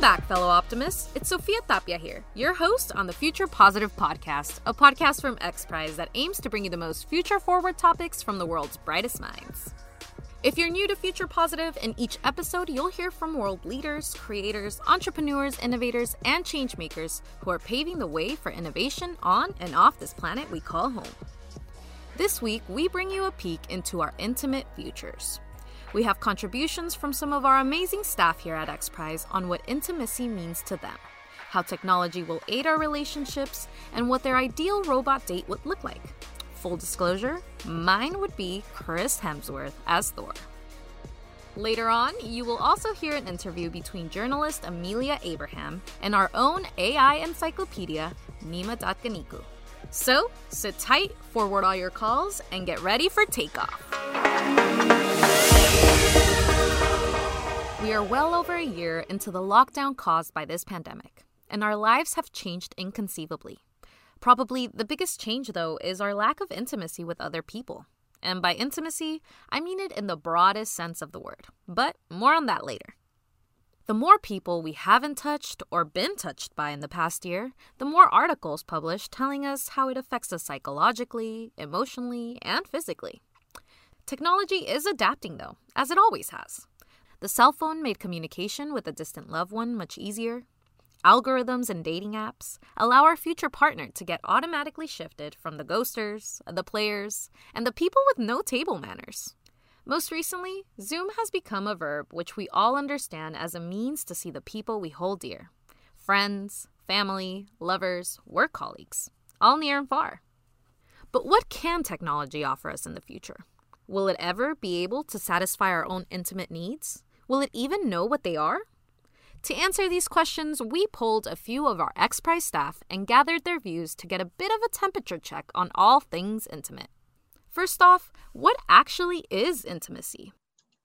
Welcome back, fellow optimists. It's Sophia Tapia here, your host on the Future Positive Podcast, a podcast from X Prize that aims to bring you the most future forward topics from the world's brightest minds. If you're new to Future Positive, in each episode you'll hear from world leaders, creators, entrepreneurs, innovators, and changemakers who are paving the way for innovation on and off this planet we call home. This week, we bring you a peek into our intimate futures. We have contributions from some of our amazing staff here at X Prize on what intimacy means to them, how technology will aid our relationships, and what their ideal robot date would look like. Full disclosure, mine would be Chris Hemsworth as Thor. Later on, you will also hear an interview between journalist Amelia Abraham and our own AI encyclopedia, Nima. So, sit tight, forward all your calls, and get ready for takeoff. We are well over a year into the lockdown caused by this pandemic, and our lives have changed inconceivably. Probably the biggest change, though, is our lack of intimacy with other people. And by intimacy, I mean it in the broadest sense of the word. But more on that later. The more people we haven't touched or been touched by in the past year, the more articles published telling us how it affects us psychologically, emotionally, and physically. Technology is adapting, though, as it always has. The cell phone made communication with a distant loved one much easier. Algorithms and dating apps allow our future partner to get automatically shifted from the ghosters, the players, and the people with no table manners. Most recently, Zoom has become a verb which we all understand as a means to see the people we hold dear friends, family, lovers, work colleagues, all near and far. But what can technology offer us in the future? Will it ever be able to satisfy our own intimate needs? Will it even know what they are? To answer these questions, we polled a few of our X Prize staff and gathered their views to get a bit of a temperature check on all things intimate. First off, what actually is intimacy?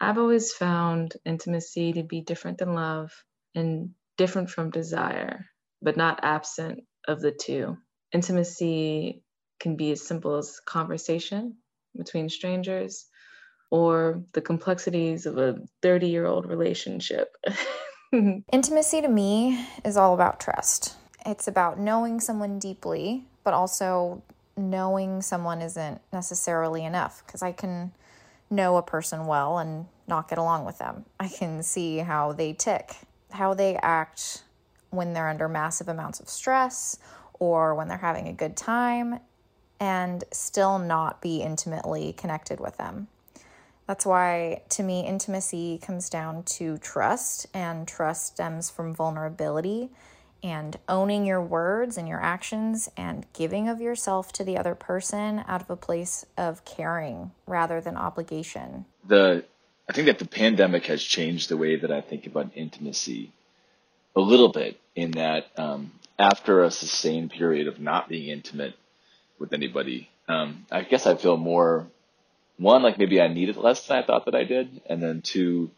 I've always found intimacy to be different than love and different from desire, but not absent of the two. Intimacy can be as simple as conversation between strangers or the complexities of a 30 year old relationship. Intimacy to me is all about trust. It's about knowing someone deeply, but also knowing someone isn't necessarily enough because I can know a person well and not get along with them. I can see how they tick, how they act when they're under massive amounts of stress or when they're having a good time and still not be intimately connected with them. That's why, to me, intimacy comes down to trust, and trust stems from vulnerability and owning your words and your actions and giving of yourself to the other person out of a place of caring rather than obligation. The I think that the pandemic has changed the way that I think about intimacy a little bit in that um, after a sustained period of not being intimate with anybody, um, I guess I feel more one, like maybe I need it less than I thought that I did, and then two,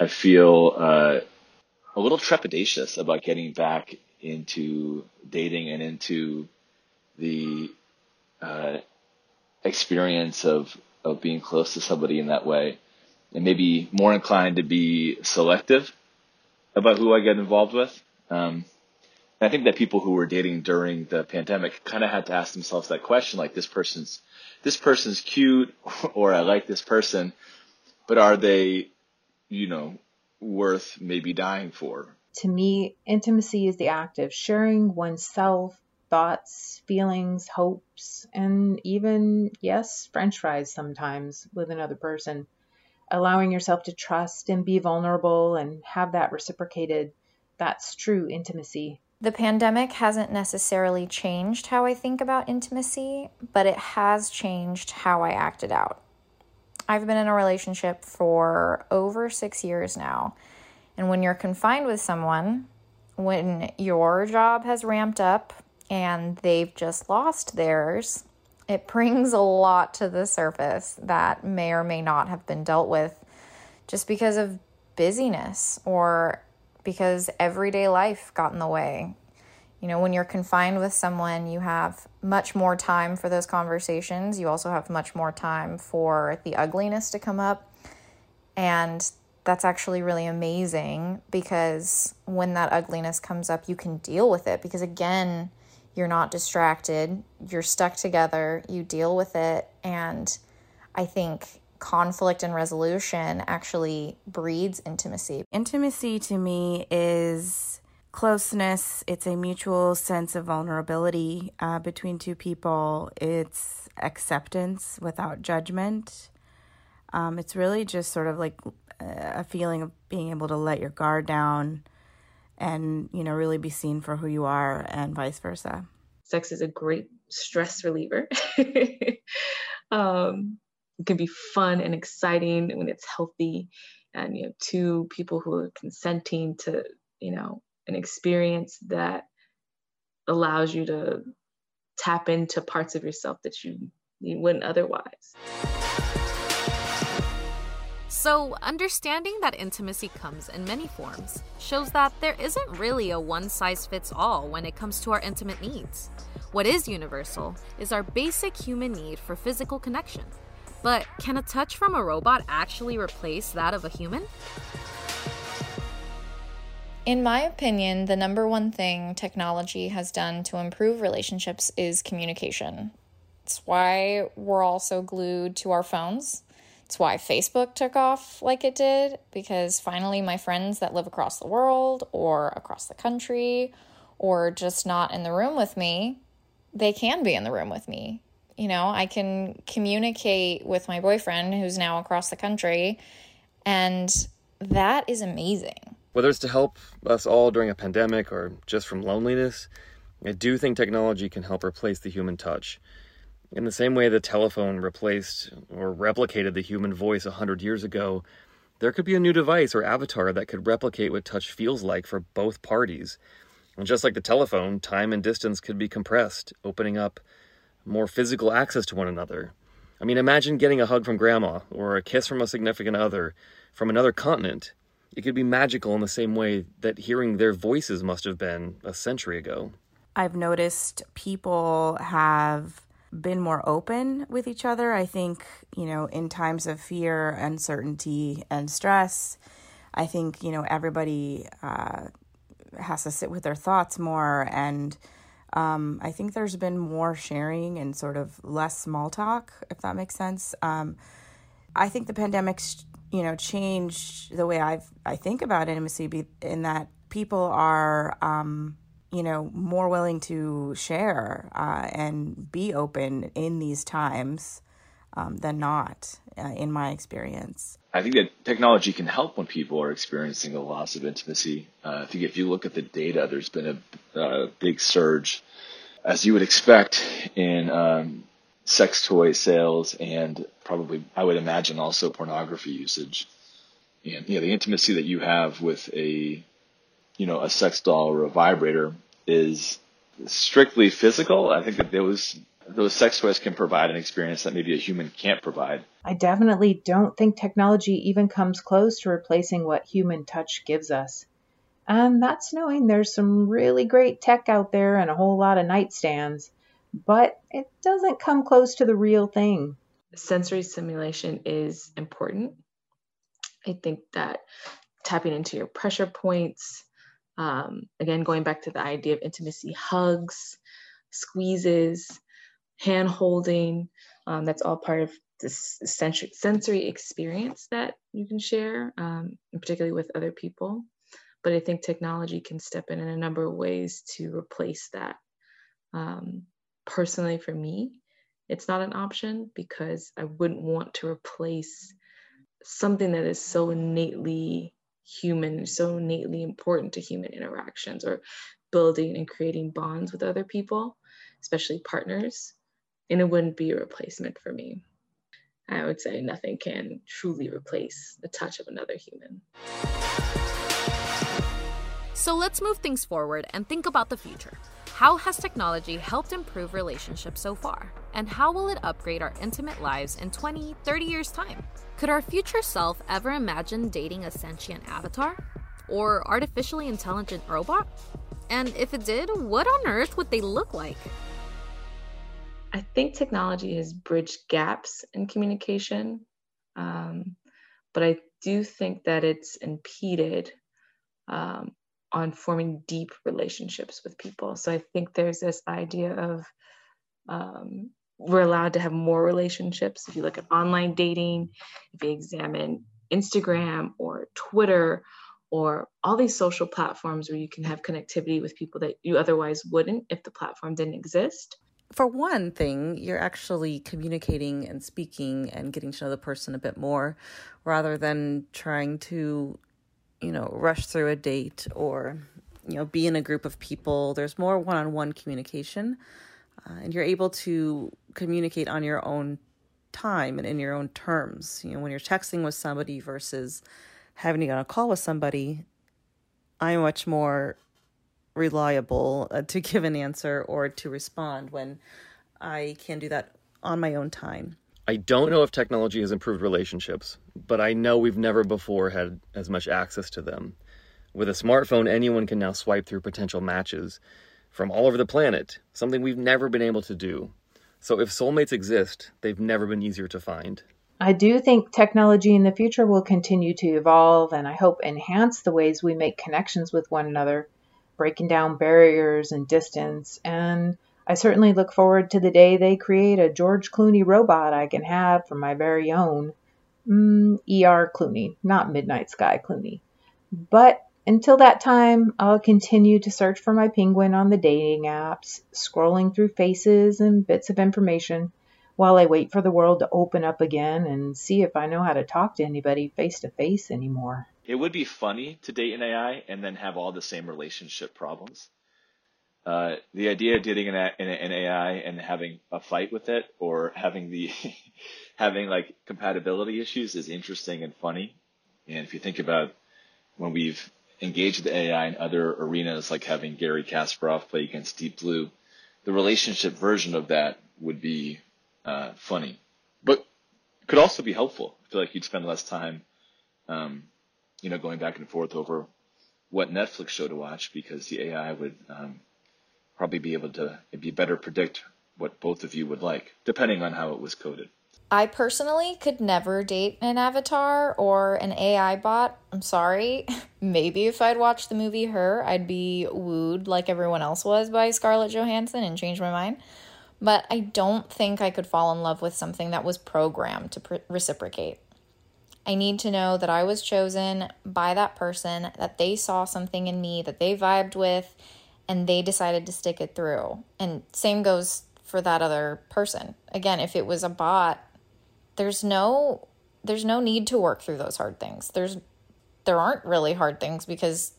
I feel uh, a little trepidatious about getting back into dating and into the uh, experience of of being close to somebody in that way, and maybe more inclined to be selective about who I get involved with. Um, I think that people who were dating during the pandemic kind of had to ask themselves that question, like this person's this person's cute, or I like this person, but are they, you know, worth maybe dying for? To me, intimacy is the act of sharing oneself, thoughts, feelings, hopes, and even, yes, french fries sometimes with another person. Allowing yourself to trust and be vulnerable and have that reciprocated, that's true intimacy. The pandemic hasn't necessarily changed how I think about intimacy, but it has changed how I acted out. I've been in a relationship for over six years now. And when you're confined with someone, when your job has ramped up and they've just lost theirs, it brings a lot to the surface that may or may not have been dealt with just because of busyness or because everyday life got in the way. You know, when you're confined with someone, you have much more time for those conversations. You also have much more time for the ugliness to come up. And that's actually really amazing because when that ugliness comes up, you can deal with it because, again, you're not distracted, you're stuck together, you deal with it. And I think conflict and resolution actually breeds intimacy. Intimacy to me is closeness, it's a mutual sense of vulnerability uh, between two people, it's acceptance without judgment. Um, it's really just sort of like a feeling of being able to let your guard down and, you know, really be seen for who you are and vice versa. Sex is a great stress reliever. um, it can be fun and exciting when it's healthy and you know two people who are consenting to you know an experience that allows you to tap into parts of yourself that you you wouldn't otherwise. So, understanding that intimacy comes in many forms shows that there isn't really a one size fits all when it comes to our intimate needs. What is universal is our basic human need for physical connection. But can a touch from a robot actually replace that of a human? In my opinion, the number one thing technology has done to improve relationships is communication. It's why we're all so glued to our phones. It's why Facebook took off like it did, because finally my friends that live across the world or across the country or just not in the room with me, they can be in the room with me. You know, I can communicate with my boyfriend who's now across the country, and that is amazing. Whether it's to help us all during a pandemic or just from loneliness, I do think technology can help replace the human touch. In the same way the telephone replaced or replicated the human voice a hundred years ago, there could be a new device or avatar that could replicate what touch feels like for both parties. And just like the telephone, time and distance could be compressed, opening up more physical access to one another. I mean, imagine getting a hug from grandma or a kiss from a significant other from another continent. It could be magical in the same way that hearing their voices must have been a century ago. I've noticed people have been more open with each other. I think, you know, in times of fear, uncertainty, and stress, I think, you know, everybody uh, has to sit with their thoughts more. And um, I think there's been more sharing and sort of less small talk, if that makes sense. Um, I think the pandemic's, you know, changed the way I've, I think about intimacy be, in that people are, um, you know, more willing to share uh, and be open in these times um, than not, uh, in my experience. I think that technology can help when people are experiencing a loss of intimacy. Uh, I think if you look at the data, there's been a, a big surge, as you would expect, in um, sex toy sales and probably, I would imagine, also pornography usage. And you know, the intimacy that you have with a you know, a sex doll or a vibrator is strictly physical. I think that those those sex toys can provide an experience that maybe a human can't provide. I definitely don't think technology even comes close to replacing what human touch gives us. And that's knowing there's some really great tech out there and a whole lot of nightstands, but it doesn't come close to the real thing. Sensory stimulation is important. I think that tapping into your pressure points, Um, again, going back to the idea of intimacy, hugs, squeezes, hand holding, um, that's all part of this sensory, sensory experience that you can share, um, particularly with other people. But I think technology can step in in a number of ways to replace that. Um, personally, for me, it's not an option because I wouldn't want to replace something that is so innately human, so innately important to human interactions or building and creating bonds with other people, especially partners. And it wouldn't be a replacement for me. I would say nothing can truly replace the touch of another human. So let's move things forward and think about the future. How has technology helped improve relationships so far? And how will it upgrade our intimate lives in 20, 30 years' time? Could our future self ever imagine dating a sentient avatar? Or artificially intelligent robot? And if it did, what on earth would they look like? I think technology has bridged gaps in communication, um, but I do think that it's impeded um, on forming deep relationships with people. So I think there's this idea of um, we're allowed to have more relationships. If you look at online dating, if you examine Instagram or Twitter or all these social platforms where you can have connectivity with people that you otherwise wouldn't if the platform didn't exist. For one thing, you're actually communicating and speaking and getting to know the person a bit more rather than trying to you know, rush through a date or, you know, be in a group of people. There's more one on one communication. Uh, and you're able to communicate on your own time and in your own terms. You know, when you're texting with somebody versus having to get on a call with somebody, I'm much more reliable uh, to give an answer or to respond when I can do that on my own time. I don't know if technology has improved relationships, but I know we've never before had as much access to them. With a smartphone, anyone can now swipe through potential matches from all over the planet, something we've never been able to do. So if soulmates exist, they've never been easier to find. I do think technology in the future will continue to evolve and I hope enhance the ways we make connections with one another, breaking down barriers and distance and I certainly look forward to the day they create a George Clooney robot I can have for my very own. Mm, ER Clooney, not Midnight Sky Clooney. But until that time, I'll continue to search for my penguin on the dating apps, scrolling through faces and bits of information while I wait for the world to open up again and see if I know how to talk to anybody face to face anymore. It would be funny to date an AI and then have all the same relationship problems. Uh, the idea of dating an, an, an, AI and having a fight with it or having the having like compatibility issues is interesting and funny. And if you think about when we've engaged the AI in other arenas, like having Garry Kasparov play against Deep Blue, the relationship version of that would be uh, funny, but could also be helpful. I feel like you'd spend less time, um, you know, going back and forth over what Netflix show to watch because the AI would um, probably be able to be better predict what both of you would like, depending on how it was coded. I personally could never date an avatar or an AI bot. I'm sorry. Maybe if I'd watched the movie Her, I'd be wooed like everyone else was by Scarlett Johansson and change my mind. But I don't think I could fall in love with something that was programmed to pr- reciprocate. I need to know that I was chosen by that person, that they saw something in me that they vibed with, and they decided to stick it through. And same goes for that other person. Again, if it was a bot, there's no there's no need to work through those hard things. There's there aren't really hard things because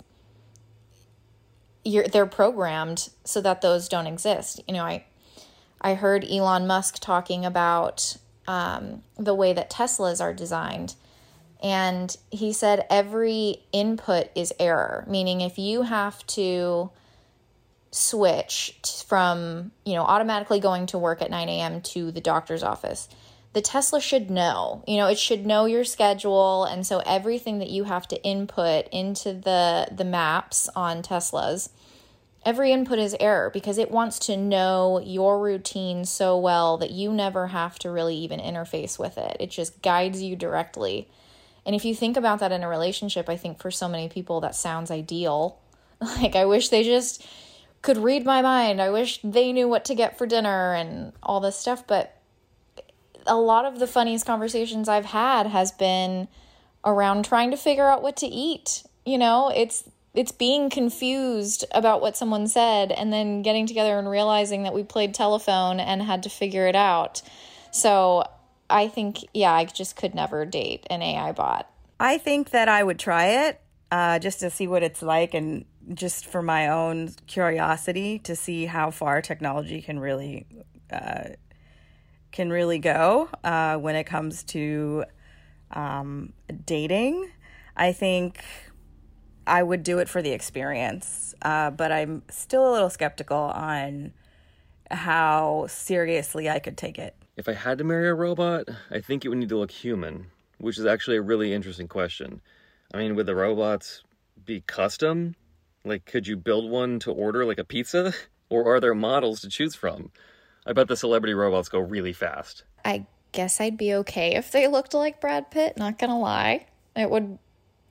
you're they're programmed so that those don't exist. You know, I I heard Elon Musk talking about um, the way that Teslas are designed. And he said every input is error, meaning if you have to switch from, you know, automatically going to work at 9 a.m. to the doctor's office. The Tesla should know, you know, it should know your schedule. And so everything that you have to input into the, the maps on Teslas, every input is error because it wants to know your routine so well that you never have to really even interface with it. It just guides you directly. And if you think about that in a relationship, I think for so many people that sounds ideal Like, I wish they just could read my mind. I wish they knew what to get for dinner and all this stuff. But a lot of the funniest conversations I've had has been around trying to figure out what to eat. You know, it's it's being confused about what someone said and then getting together and realizing that we played telephone and had to figure it out. So I think, yeah, I just could never date an AI bot. I think that I would try it uh, just to see what it's like and just for my own curiosity to see how far technology can really uh, can really go uh, when it comes to um, dating. I think I would do it for the experience, uh, but I'm still a little skeptical on how seriously I could take it. If I had to marry a robot, I think it would need to look human, which is actually a really interesting question. I mean, would the robots be custom? Like, could you build one to order like a pizza? Or are there models to choose from? I bet the celebrity robots go really fast. I guess I'd be okay if they looked like Brad Pitt, not gonna lie. It would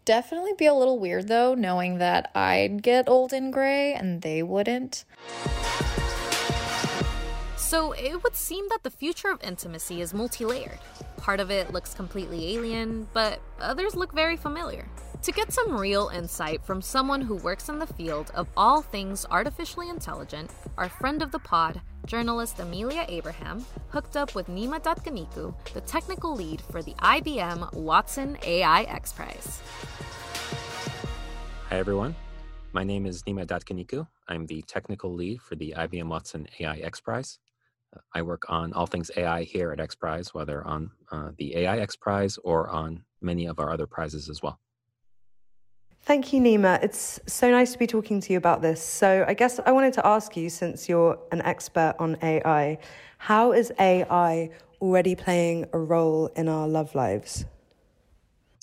definitely be a little weird though, knowing that I'd get old and gray and they wouldn't. So it would seem that the future of intimacy is multi layered. Part of it looks completely alien, but others look very familiar. To get some real insight from someone who works in the field of all things artificially intelligent, our friend of the pod, journalist Amelia Abraham, hooked up with Nima Dadkhanikoo, the technical lead for the IBM Watson AI X Prize. Hi, everyone. My name is Nima Dadkhanikoo. I'm the technical lead for the IBM Watson AI X Prize. Uh, I work on all things AI here at X Prize, whether on uh, the AI X Prize or on many of our other prizes as well. Thank you, Nima. It's so nice to be talking to you about this. So, I guess I wanted to ask you, since you're an expert on AI, how is AI already playing a role in our love lives?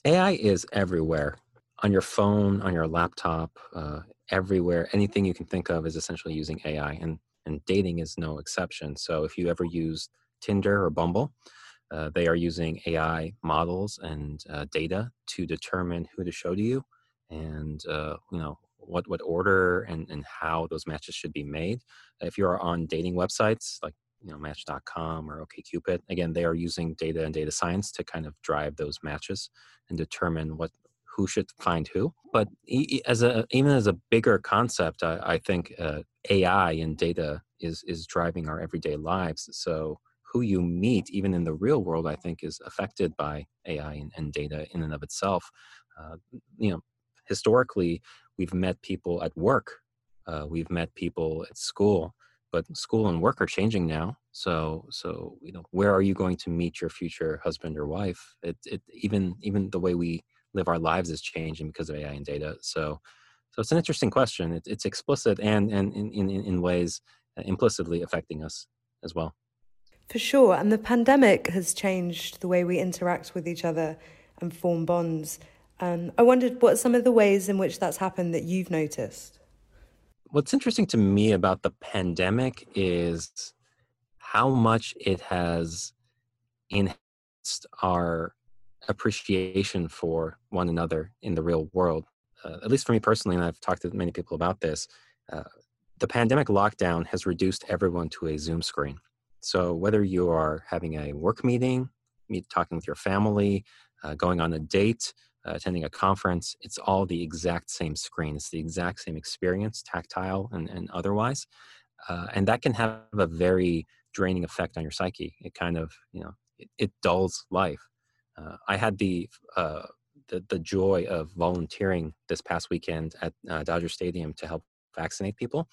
AI is everywhere on your phone, on your laptop, uh, everywhere. Anything you can think of is essentially using AI, and, and dating is no exception. So, if you ever use Tinder or Bumble, uh, they are using AI models and uh, data to determine who to show to you and uh, you know what what order and and how those matches should be made. If you are on dating websites like you know Match.com or OkCupid, again they are using data and data science to kind of drive those matches and determine what who should find who. But as a even as a bigger concept, I, I think uh, AI and data is is driving our everyday lives. So who you meet, even in the real world, I think is affected by AI and, and data in and of itself. Uh, you know, historically we've met people at work uh, we've met people at school but school and work are changing now so so you know where are you going to meet your future husband or wife? It, it even even the way we live our lives is changing because of ai and data so so it's an interesting question. It, it's explicit and and in, in in ways uh, implicitly affecting us as well. For sure and the pandemic has changed the way we interact with each other and form bonds and I wondered what some of the ways in which that's happened that you've noticed. What's interesting to me about the pandemic is how much it has enhanced our appreciation for one another in the real world. Uh, at least for me personally, and I've talked to many people about this, uh, the pandemic lockdown has reduced everyone to a Zoom screen. So whether you are having a work meeting, meet talking with your family, uh, going on a date, uh, attending a conference, it's all the exact same screen. It's the exact same experience, tactile and, and otherwise. Uh, and that can have a very draining effect on your psyche. It kind of, you know, it, it dulls life. Uh, I had the, uh, the, the joy of volunteering this past weekend at uh, Dodger Stadium to help vaccinate people,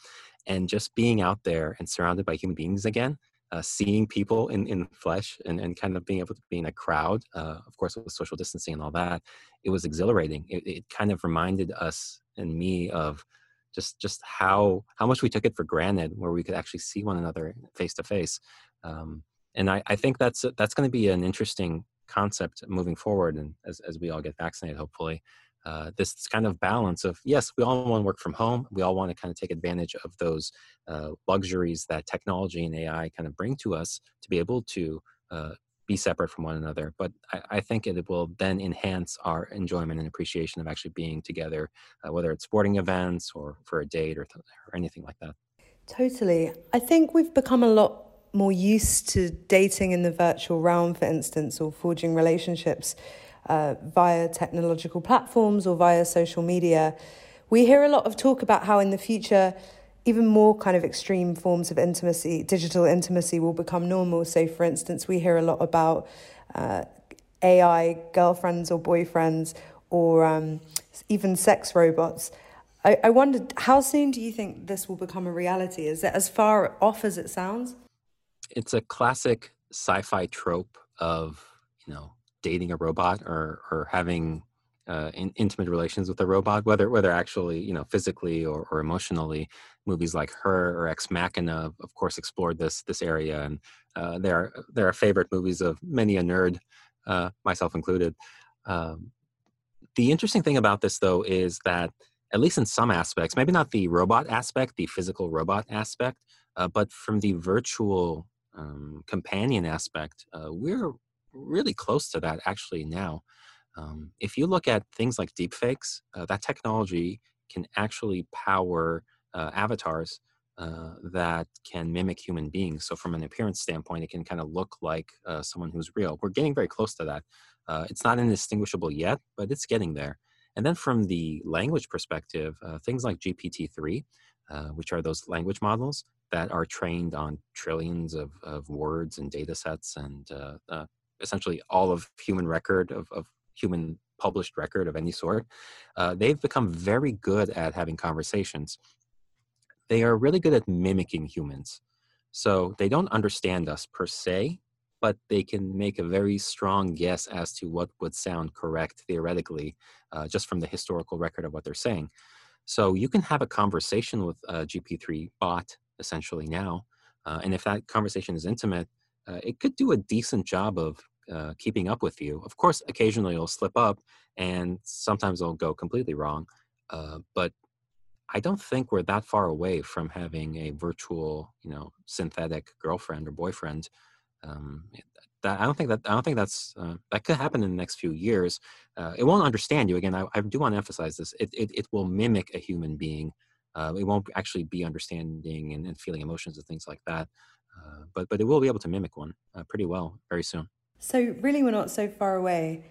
and just being out there and surrounded by human beings again uh, seeing people in, in flesh and, and kind of being able to be in a crowd, uh, of course, with social distancing and all that, it was exhilarating. It, it, kind of reminded us and me of just just how how much we took it for granted, where we could actually see one another face to face. And I, I think that's that's going to be an interesting concept moving forward, and as as we all get vaccinated, hopefully. Uh, this kind of balance of yes, we all want to work from home. We all want to kind of take advantage of those uh, luxuries that technology and AI kind of bring to us to be able to uh, be separate from one another. But I, I, think it will then enhance our enjoyment and appreciation of actually being together, uh, whether it's sporting events or for a date or, th- or anything like that. Totally. I think we've become a lot more used to dating in the virtual realm, for instance, or forging relationships uh, via technological platforms or via social media. We hear a lot of talk about how in the future, even more kind of extreme forms of intimacy, digital intimacy, will become normal. So, for instance, we hear a lot about uh, AI girlfriends or boyfriends, or um, even sex robots. I, I wondered, how soon do you think this will become a reality? Is it as far off as it sounds? It's a classic sci-fi trope of you know dating a robot or or having uh, in, intimate relations with a robot, whether whether actually you know physically or, or emotionally. Movies like Her or Ex Machina, of course, explored this this area, and uh, they are they are favorite movies of many a nerd, uh, myself included. Um, the interesting thing about this, though, is that at least in some aspects, maybe not the robot aspect, the physical robot aspect, uh, but from the virtual um, companion aspect, uh, we're really close to that actually now. Um, if you look at things like deepfakes, uh, that technology can actually power uh, avatars uh, that can mimic human beings. So, from an appearance standpoint, it can kind of look like uh, someone who's real. We're getting very close to that. Uh, it's not indistinguishable yet, but it's getting there. And then, from the language perspective, uh, things like GPT 3, which are those language models that are trained on trillions of, of words and data sets and essentially all of human record of, of human published record of any sort, uh, they've become very good at having conversations. They are really good at mimicking humans. So they don't understand us per se, but they can make a very strong guess as to what would sound correct theoretically, uh, just from the historical record of what they're saying. So you can have a conversation with a GP3 bot essentially now. Uh, and if that conversation is intimate, uh, it could do a decent job of uh, keeping up with you. Of course, occasionally it'll slip up, and sometimes it'll go completely wrong. Uh, but I don't think we're that far away from having a virtual, you know, synthetic girlfriend or boyfriend. Um, that, I don't think that I don't think that's uh, that could happen in the next few years. Uh, it won't understand you again. I, I, do want to emphasize this. It, it, it will mimic a human being. Uh, it won't actually be understanding and, and, feeling emotions and things like that. Uh, but but it will be able to mimic one uh, pretty well very soon. So, really, we're not so far away.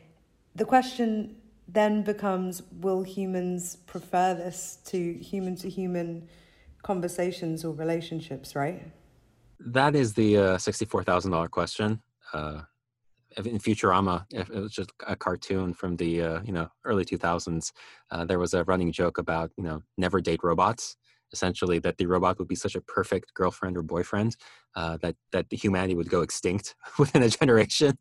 The question then becomes will humans prefer this to human to human conversations or relationships, right? That is the uh, $64,000 question. Uh, in Futurama, if it was just a cartoon from the uh, you know early 2000s, uh, there was a running joke about you know never date robots essentially that the robot would be such a perfect girlfriend or boyfriend uh, that that humanity would go extinct within a generation.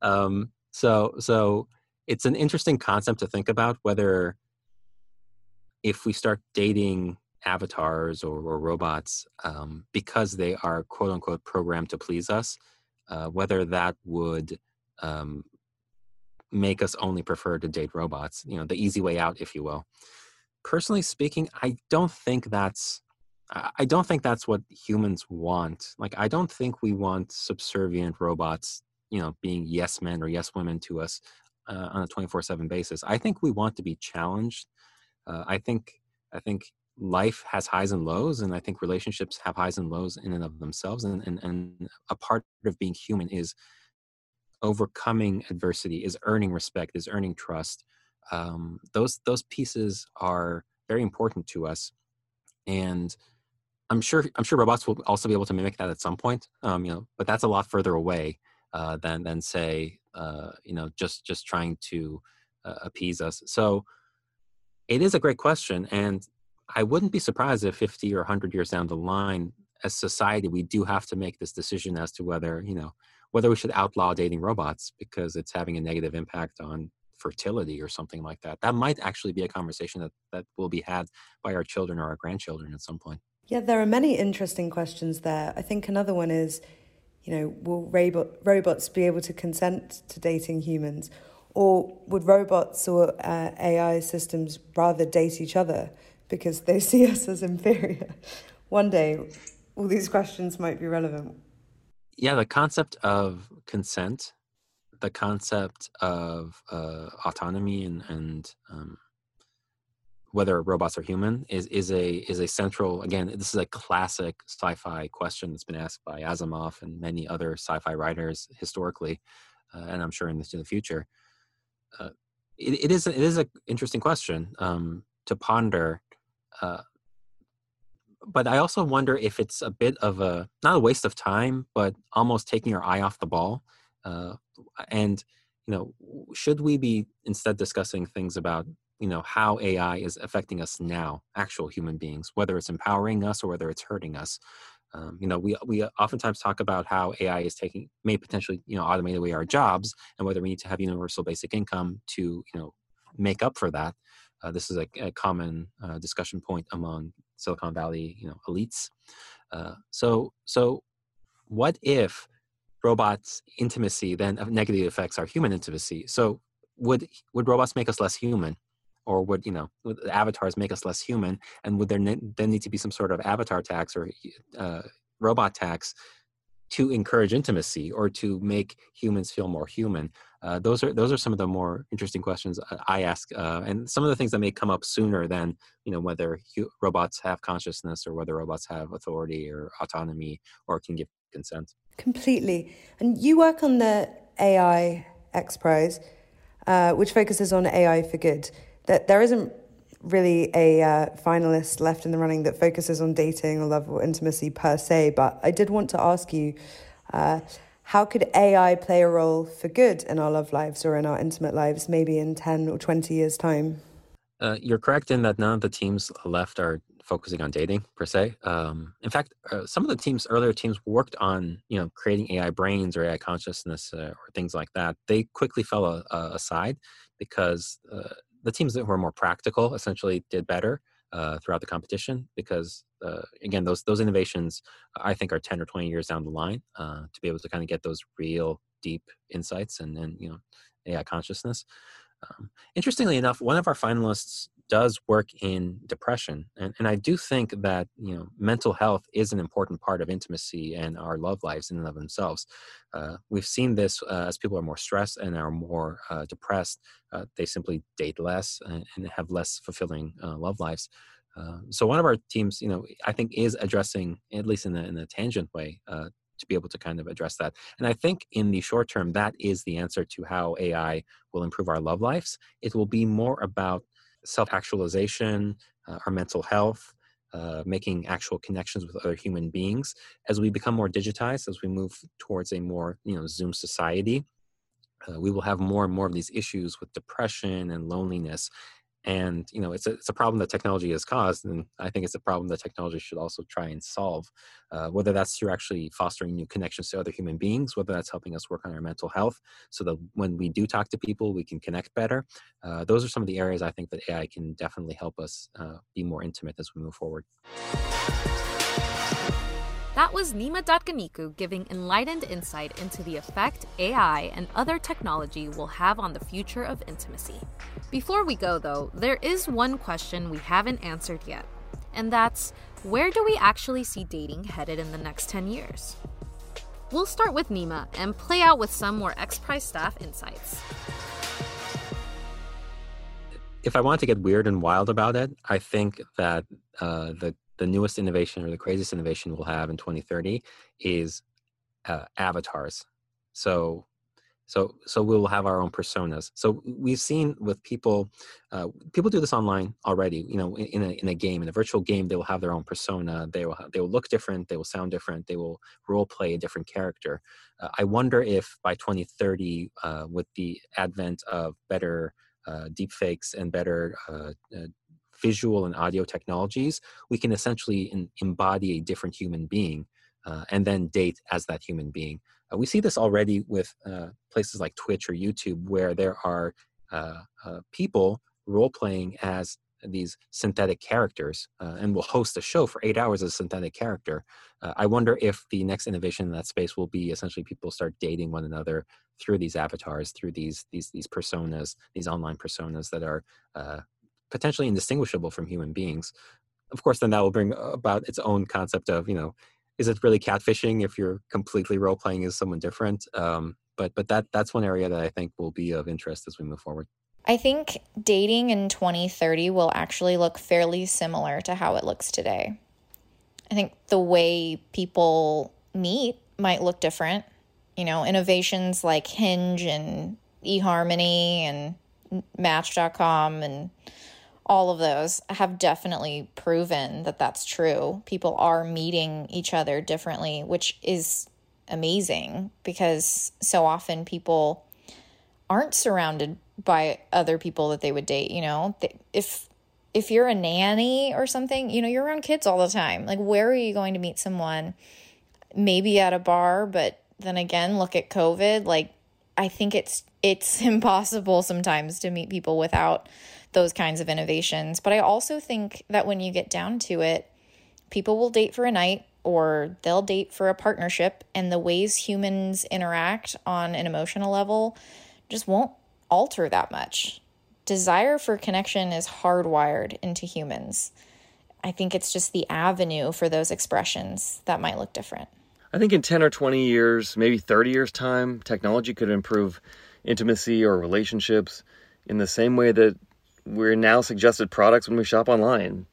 Um, so so it's an interesting concept to think about whether if we start dating avatars or, or robots um, because they are quote unquote programmed to please us, uh, whether that would um, make us only prefer to date robots, you know, the easy way out, if you will personally speaking, I don't think that's I don't think that's what humans want. Like I don't think we want subservient robots, you know, being yes men or yes women to us uh, on a 24/7 basis. I think we want to be challenged. Uh, I think I think life has highs and lows and I think relationships have highs and lows in and of themselves and and, and a part of being human is overcoming adversity, is earning respect, is earning trust um, those those pieces are very important to us and i'm sure i'm sure robots will also be able to mimic that at some point um, you know but that's a lot further away uh, than than say uh, you know just just trying to uh, appease us. So it is a great question and i wouldn't be surprised if 50 or 100 years down the line as society we do have to make this decision as to whether you know whether we should outlaw dating robots because it's having a negative impact on fertility or something like that. That might actually be a conversation that, that will be had by our children or our grandchildren at some point. Yeah, there are many interesting questions there. I think another one is, you know, will robot, robots be able to consent to dating humans? Or would robots or uh, AI systems rather date each other because they see us as inferior? One day, all these questions might be relevant. yeah, the concept of consent, the concept of uh, autonomy and, and um, whether robots are human is is a is a central again this is a classic sci-fi question that's been asked by asimov and many other sci-fi writers historically uh, and i'm sure in the, in the future. Uh, it, it is it is an interesting question um, to ponder uh, but i also wonder if it's a bit of a not a waste of time but almost taking your eye off the ball uh, and you know should we be instead discussing things about you know how ai is affecting us now actual human beings whether it's empowering us or whether it's hurting us? Um, you know we we oftentimes talk about how ai is taking may potentially you know automate away our jobs and whether we need to have universal basic income to you know make up for that. Uh, this is a, a common uh, discussion point among silicon valley you know elites. Uh, so so what if robots intimacy then negatively affects our human intimacy. So would would robots make us less human? Or would you know would avatars make us less human? And would there ne- then need to be some sort of avatar tax or uh, robot tax to encourage intimacy or to make humans feel more human? Uh, those are those are some of the more interesting questions i ask uh, and some of the things that may come up sooner than you know whether hu- robots have consciousness or whether robots have authority or autonomy or can give consent completely and you work on the ai x prize uh, which focuses on ai for good that there isn't really a uh, finalist left in the running that focuses on dating or love or intimacy per se. But I did want to ask you. Uh, how could AI play a role for good in our love lives or in our intimate lives, maybe in 10 or 20 years' time? Uh, you're correct in that none of the teams left are focusing on dating per se. Um, in fact, uh, some of the teams, earlier teams, worked on you know creating AI brains or AI consciousness uh, or things like that. They quickly fell a, aside because uh, the teams that were more practical essentially did better uh, throughout the competition because uh, again those those innovations I think are ten or twenty years down the line uh, to be able to kind of get those real deep insights and then you know AI consciousness. Um, interestingly enough, one of our finalists does work in depression, and, and I do think that you know mental health is an important part of intimacy and our love lives in and of themselves. Uh, we've seen this uh, as people are more stressed and are more uh, depressed. Uh, they simply date less and, and have less fulfilling uh, love lives. Uh, so one of our teams, you know, I think is addressing, at least in a, in a tangent way, to be able to kind of address that. And I think in the short term, that is the answer to how AI will improve our love lives. It will be more about self actualization, uh, our mental health, uh, making actual connections with other human beings. As we become more digitized, as we move towards a more you know Zoom society, uh, we will have more and more of these issues with depression and loneliness and you know it's a, it's a problem that technology has caused and i think it's a problem that technology should also try and solve uh, whether that's through actually fostering new connections to other human beings whether that's helping us work on our mental health so that when we do talk to people we can connect better. Uh, those are some of the areas i think that ai can definitely help us uh, be more intimate as we move forward that was Nima Dadkhanikoo giving enlightened insight into the effect AI and other technology will have on the future of intimacy. Before we go, though, there is one question we haven't answered yet, and that's where do we actually see dating headed in the next 10 years? We'll start with Nima and play out with some more X Prize staff insights. If I want to get weird and wild about it, I think that uh, the the newest innovation or the craziest innovation we'll have in 2030 is uh, avatars. So, so, so we will have our own personas. So we've seen with people, uh, people do this online already. You know, in a in a game, in a virtual game, they will have their own persona. They will they will look different. They will sound different. They will role play a different character. Uh, I wonder if by 2030, uh, with the advent of better uh, deepfakes and better uh, uh, visual and audio technologies, we can essentially in, embody a different human being uh, and then date as that human being. Uh, we see this already with uh, places like Twitch or YouTube, where there are uh, uh, people role playing as these synthetic characters uh, and will host a show for eight hours as a synthetic character. I wonder if the next innovation in that space will be essentially people start dating one another through these avatars, through these these these personas, these online personas that are potentially indistinguishable from human beings of course then that will bring about its own concept of you know is it really catfishing if you're completely role playing as someone different? Um, but but that that's one area that I think will be of interest as we move forward. I think dating in 2030 will actually look fairly similar to how it looks today. I think the way people meet might look different. You know, innovations like Hinge and eHarmony and Match.com and all of those have definitely proven that that's true. People are meeting each other differently, which is amazing because so often people aren't surrounded by other people that they would date, you know. If if you're a nanny or something, you know, you're around kids all the time. Like where are you going to meet someone? Maybe at a bar, but then again, look at COVID, like I think it's it's impossible sometimes to meet people without those kinds of innovations. But I also think that when you get down to it, people will date for a night or they'll date for a partnership, and the ways humans interact on an emotional level just won't alter that much. Desire for connection is hardwired into humans. I think it's just the avenue for those expressions that might look different. I think in 10 or 20 years, maybe 30 years' time, technology could improve intimacy or relationships in the same way that we're now suggested products when we shop online.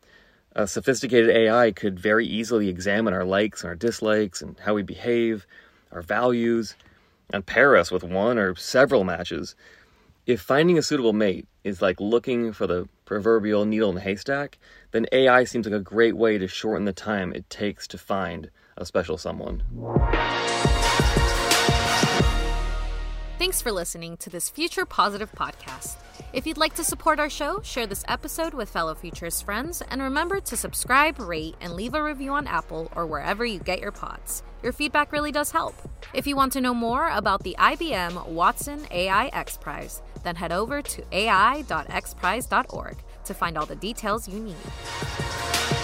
A sophisticated AI could very easily examine our likes and our dislikes and how we behave, our values, and pair us with one or several matches. If finding a suitable mate is like looking for the proverbial needle in the haystack, then AI seems like a great way to shorten the time it takes to find a special someone. Thanks for listening to this Future Positive podcast. If you'd like to support our show, share this episode with fellow Futures friends, and remember to subscribe, rate, and leave a review on Apple or wherever you get your pods. Your feedback really does help. If you want to know more about the IBM Watson AI X Prize, then head over to ai.xprize.org to find all the details you need.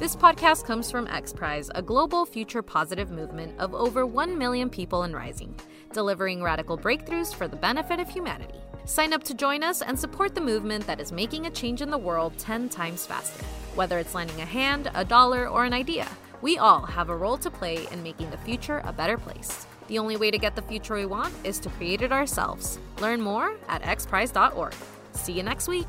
This podcast comes from XPRIZE, a global future positive movement of over 1 million people and rising, delivering radical breakthroughs for the benefit of humanity. Sign up to join us and support the movement that is making a change in the world 10 times faster. Whether it's lending a hand, a dollar, or an idea, we all have a role to play in making the future a better place. The only way to get the future we want is to create it ourselves. Learn more at xprize.org. See you next week.